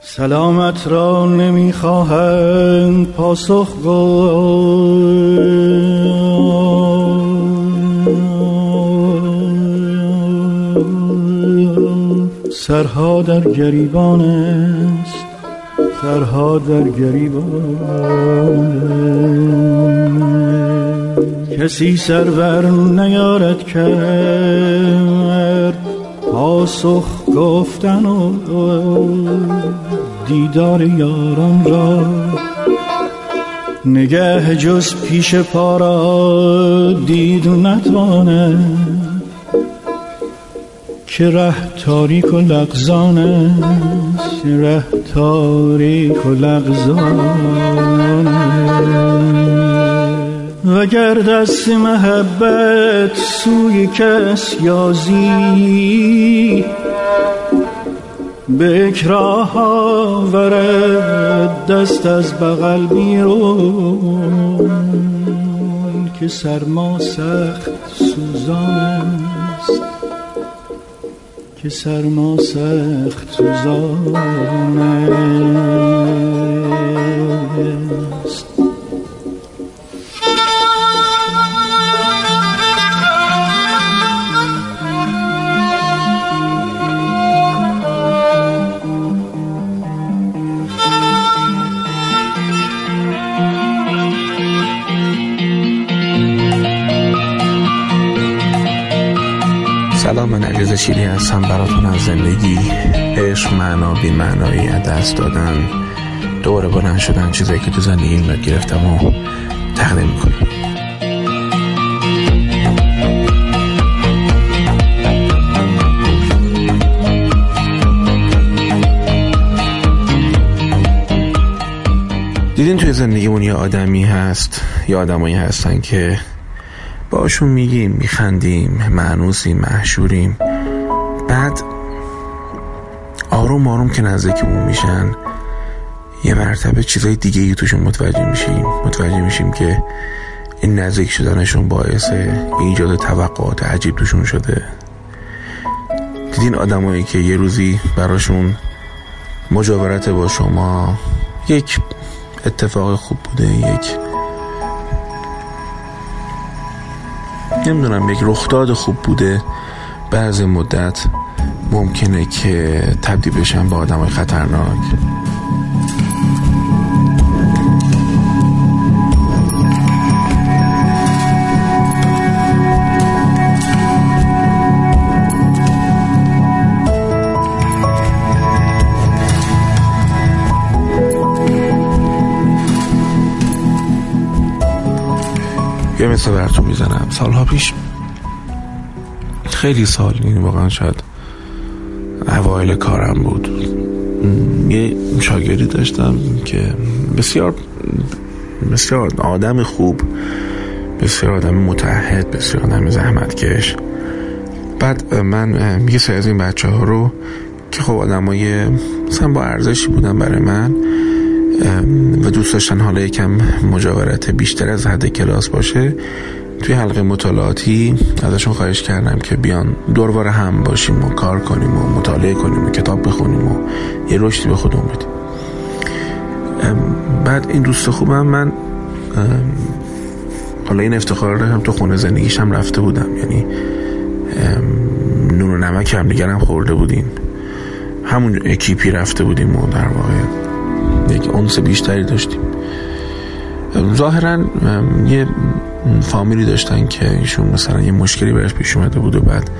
سلامت را نمی‌خواهند پاسخ گو سرها در گریبان است سرها در گریبان کسی سرور نیارد کرد پاسخ گفتن و دیدار یاران را نگه جز پیش پارا دید نتواند که ره تاریک و لغزان است ره تاریک و لغزان وگر دست محبت سوی کس یازی به اکراه ورد دست از بغل بیرون که سرما سخت سوزان است. که سرما سخت سوزان است. سلام من علیرضا شیری هستم. براتون از زندگی عشق معنا بی معنایی دست دادن دوباره بلند شدن چیزایی که تو زندگی این گرفتم و تقدیم می‌کنم. دیدین توی زندگیمون یه آدمی هست یه آدمایی هستن که باشون میگیم میخندیم معنوسیم محشوریم. بعد آروم آروم که نزدیکمون میشن یه مرتبه چیزای دیگه ای توشون متوجه میشیم متوجه میشیم که این نزدیک شدنشون باعث ایجاد توقعات عجیب توشون شده. دیدین آدمایی که یه روزی براشون مجاورت با شما یک اتفاق خوب بوده یک نمی‌دونم یک رخداد خوب بوده. بعض مدت ممکنه که تبدیل بشن به آدم های خطرناک. مثل براتون می‌زنم. سالها پیش خیلی سال این واقعا شاید اوایل کارم بود. یه شاگردی داشتم که بسیار بسیار آدم خوب بسیار آدم متحد بسیار آدم زحمتکش. بعد من یه سری از این بچه ها رو که خب آدم های با ارزشی بودن برای من و دوست داشتن حالا یکم مجاورت بیشتر از حد کلاس باشه. توی حلقه مطالعاتی ازشون خواهش کردم که بیان دوروار هم باشیم و کار کنیم و مطالعه کنیم و کتاب بخونیم و یه رشدی به خودمون بدیم. بعد این دوست خوبم من حالا این افتخار هم تو خونه زندگیش هم رفته بودم. یعنی نون و نمک هم دیگر خورده بودیم. همون اکیپی رفته بودیم و در واقع یک انس بیشتری داشتیم. ظاهرا یه فامیلی داشتن که ایشون مثلا یه مشکلی برش پیش اومده بود و بعد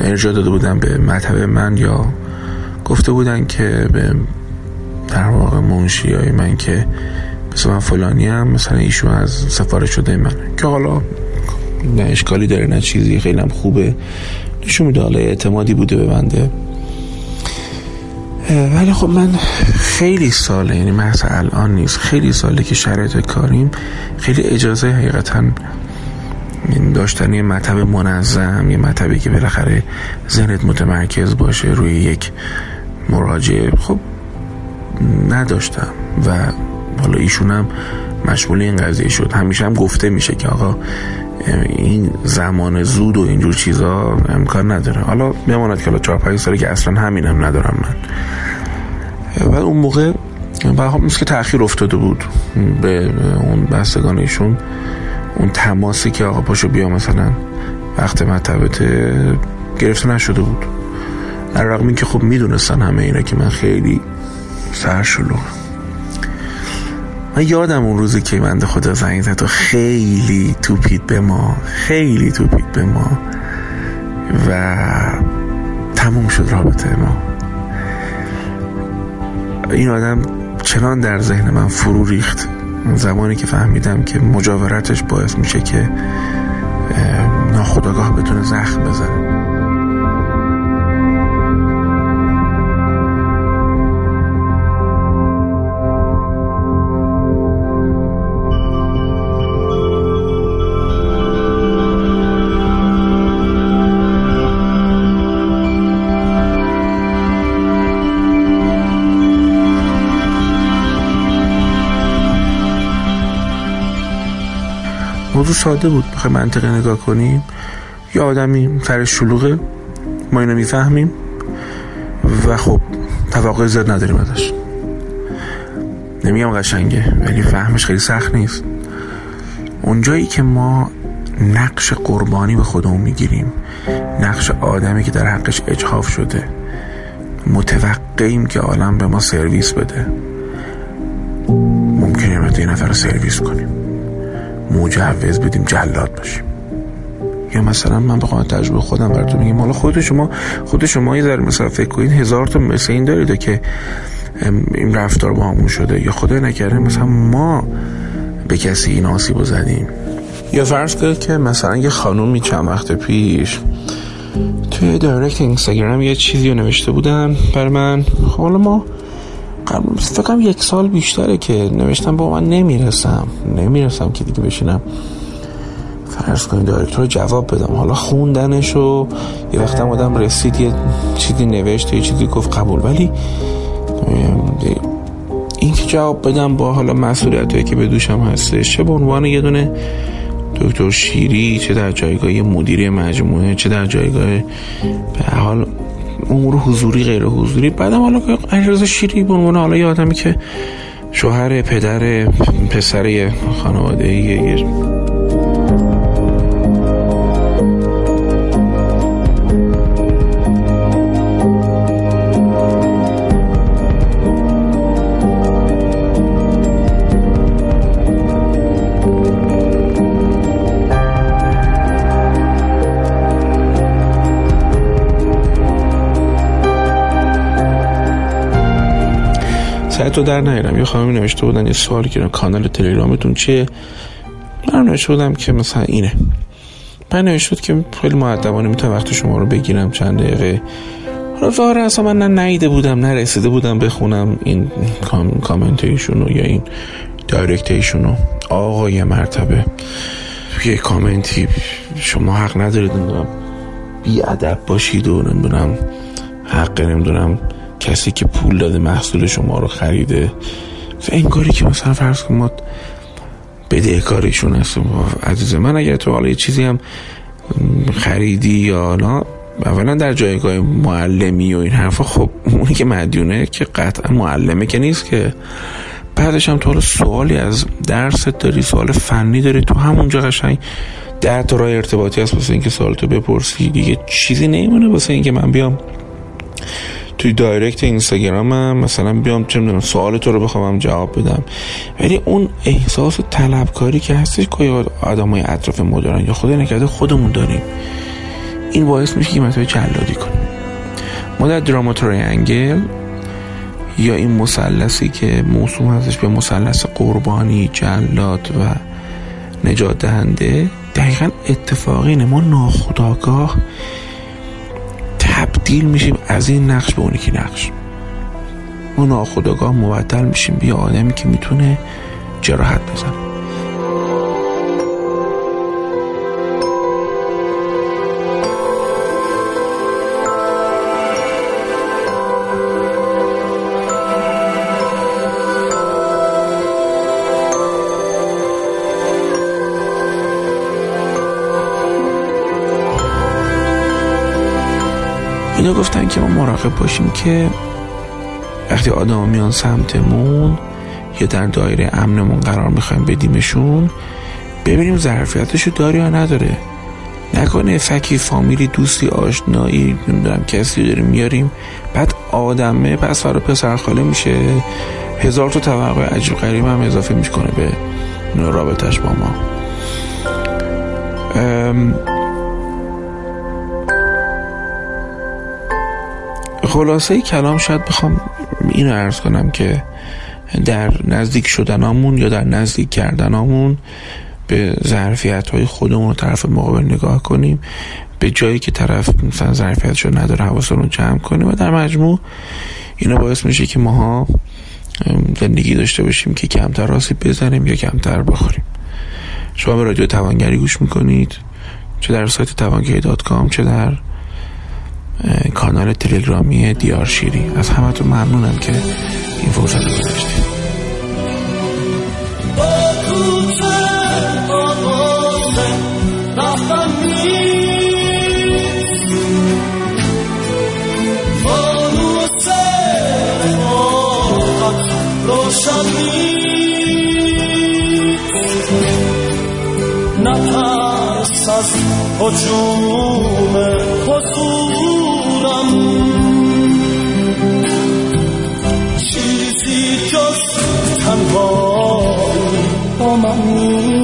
ارجاع داده بودن به مطبع من یا گفته بودن که به در واقع منشی های من که مثلا من فلانی هم مثلا ایشون از سفارش شده من که حالا نه اشکالی داره نه چیزی خیلی هم خوبه. نشون میده حالا اعتمادی بوده به بنده. ولی خب من خیلی ساله یعنی محض الان نیست. خیلی ساله که شرایط کاریم. خیلی اجازه حقیقتا داشتن یه مطب منظم یه مطبی که بالاخره ذهنت متمرکز باشه روی یک مراجعه خب نداشتم و حالا ایشون هم مشغول این قضیه شد. همیشه هم گفته میشه که آقا این زمان زود و اینجور چیزا امکان نداره. حالا میماند که حالا چهار پنج ساله که اصلا همینم ندارم من. و اون موقع و مثل که تاخیر افتاده بود به اون بستگان ایشون اون تماسی که آقا پاشو بیا مثلا وقت مطبت گرفته نشده بود. در رقم این که خب می‌دونستن همه اینا که من خیلی سرشلوغ من یادم اون روزی که من خدا زنگ زد و خیلی توپید به ما خیلی توپید به ما و تموم شد رابطه ما. این آدم چنان در ذهن من فرو ریخت. زمانی که فهمیدم که مجاورتش باعث میشه که ناخداگاه بتونه زخم بزنه. موضوع ساده بود. بخوای منطقه نگاه کنیم. یه آدمی سرش شلوغه. ما اینو می‌فهمیم. و خب توقع زیاد نداریم ازش. نمیگم قشنگه ولی فهمش خیلی سخت نیست. اونجایی که ما نقش قربانی به خودمون می‌گیریم نقش آدمی که در حقش اجحاف شده متوقعیم که عالم به ما سرویس بده. ممکنه یه نفر رو سرویس کنیم. مجوز بدیم جلاد باشیم. یا مثلا من بخوام تجربه خودم براتون میگم حالا خود شما خود شما یه ذره مثلا فکر کنید هزار تا مثل این دارید که این رفتار با همون شده. یا خدا نکرده مثلا ما به کسی این آسیب زدیم. یا فرض کنید که مثلا یه خانومی چند وقت پیش توی دایرکت اینستاگرام یه چیزی رو نوشته بودن بر من. خب حالا ما فکرم یک سال بیشتره که نوشتم با من نمی‌رسم. نمی‌رسم که دیگه بشینم فرض کنید دایرکتور جواب بدم. حالا خوندنش و یه وقت هم آدم رسید یه چیزی نوشت یه چیزی گفت قبول. ولی این که جواب بدم با حالا مسئولیت که به دوشم هستش چه به عنوان یه دونه دکتر شیری چه در جایگاه مدیری مجموعه چه در جایگاه به حال امور حضوری غیر حضوری. بعدم حالا علیرضا شیری به عنوان حالا یه آدمی که شوهر پدر پسر خانواده یه تو در نیارم. یه خانمی نوشته بودن یه سوالی که کانال تلگرامتون چیه؟ من نوشته بودم که مثلا اینه. من نوشته بود که خیلی معدبانه می‌تونم وقت شما رو بگیرم چند دقیقه. حالا ظاهر اصلا من نه بودم نه رسیده بودم بخونم این کام... کامنت ایشونو یا این دایرکت ایشونو آقا یه مرتبه یه کامنتی شما حق ندارید نمی‌دونم. بی ادب باشید و نمی‌دونم حق نمی‌دونم. کسی که پول داده محصول شما رو خریده و این کاری که مثلا فرض کن ما بدهکاریشون هستم عزیز من اگر تو حالا یه چیزی هم خریدی یا نه اولا در جایگاه معلمی و این حرفا خب اونی که مدیونه که قطعا معلمه که نیست که. بعدش هم تو حالا سوالی از درست داری سوال فنی داری تو همونجا قشنگ ده تا راه ارتباطی هست واسه اینکه سوالتو بپرسی. دیگه چیزی نمیمونه واسه اینکه من بیام توی دایرکت اینستاگرامم مثلا بیام چه می‌دونم سوال تو رو بخوام جواب بدم. ولی اون احساس طلبکاری که هستش که آدمای اطراف ما دارن یا خدا نکرده خودمون داریم. این باعث میشه که مثلا جلادی کنیم. ما در دراما انگل یا این مثلثی که موسوم هستش به مثلث قربانی جلاد و نجات دهنده دقیقا اتفاقی ما ناخداگاه تبدیل میشیم از این نقش به اونی که نقش. ما ناخداگاه مبدل میشیم. بیا آدمی که می‌تونه جراحت بزنه. اینا گفتن که ما مراقب باشیم که وقتی آدم میان سمتمون یا در دایره امنمون قرار می‌خوایم بدیمشون ببینیم ظرفیتشو داره یا نداره. نکنه فکی فامیلی دوستی آشنایی نمی‌دونم کسی داریم میاریم بعد آدمه پس فرا پسر خاله میشه. هزار تا توقع عجیب غریب هم اضافه می‌کنه به رابطش با ما. خلاصه کلام شاید بخوام اینو ارز کنم که در نزدیک شدنامون یا در نزدیک کردنامون به ظرفیت های خودمون و طرف مقابل نگاه کنیم. به جایی که طرف مثلا ظرفیتش رو نداره حواسمون رو جمع کنیم و در مجموع اینا باعث میشه که ماها زندگی داشته باشیم که کمتر راسی بزنیم یا کمتر بخوریم. شما به رادیو توانگری گوش می‌کنید چه در سایت توانگری دات کام چه در کانال تلگرامی دیار شیری. از تو ممنونم که این فرصت رو گذاشتید. نترس از حجوم حضورم money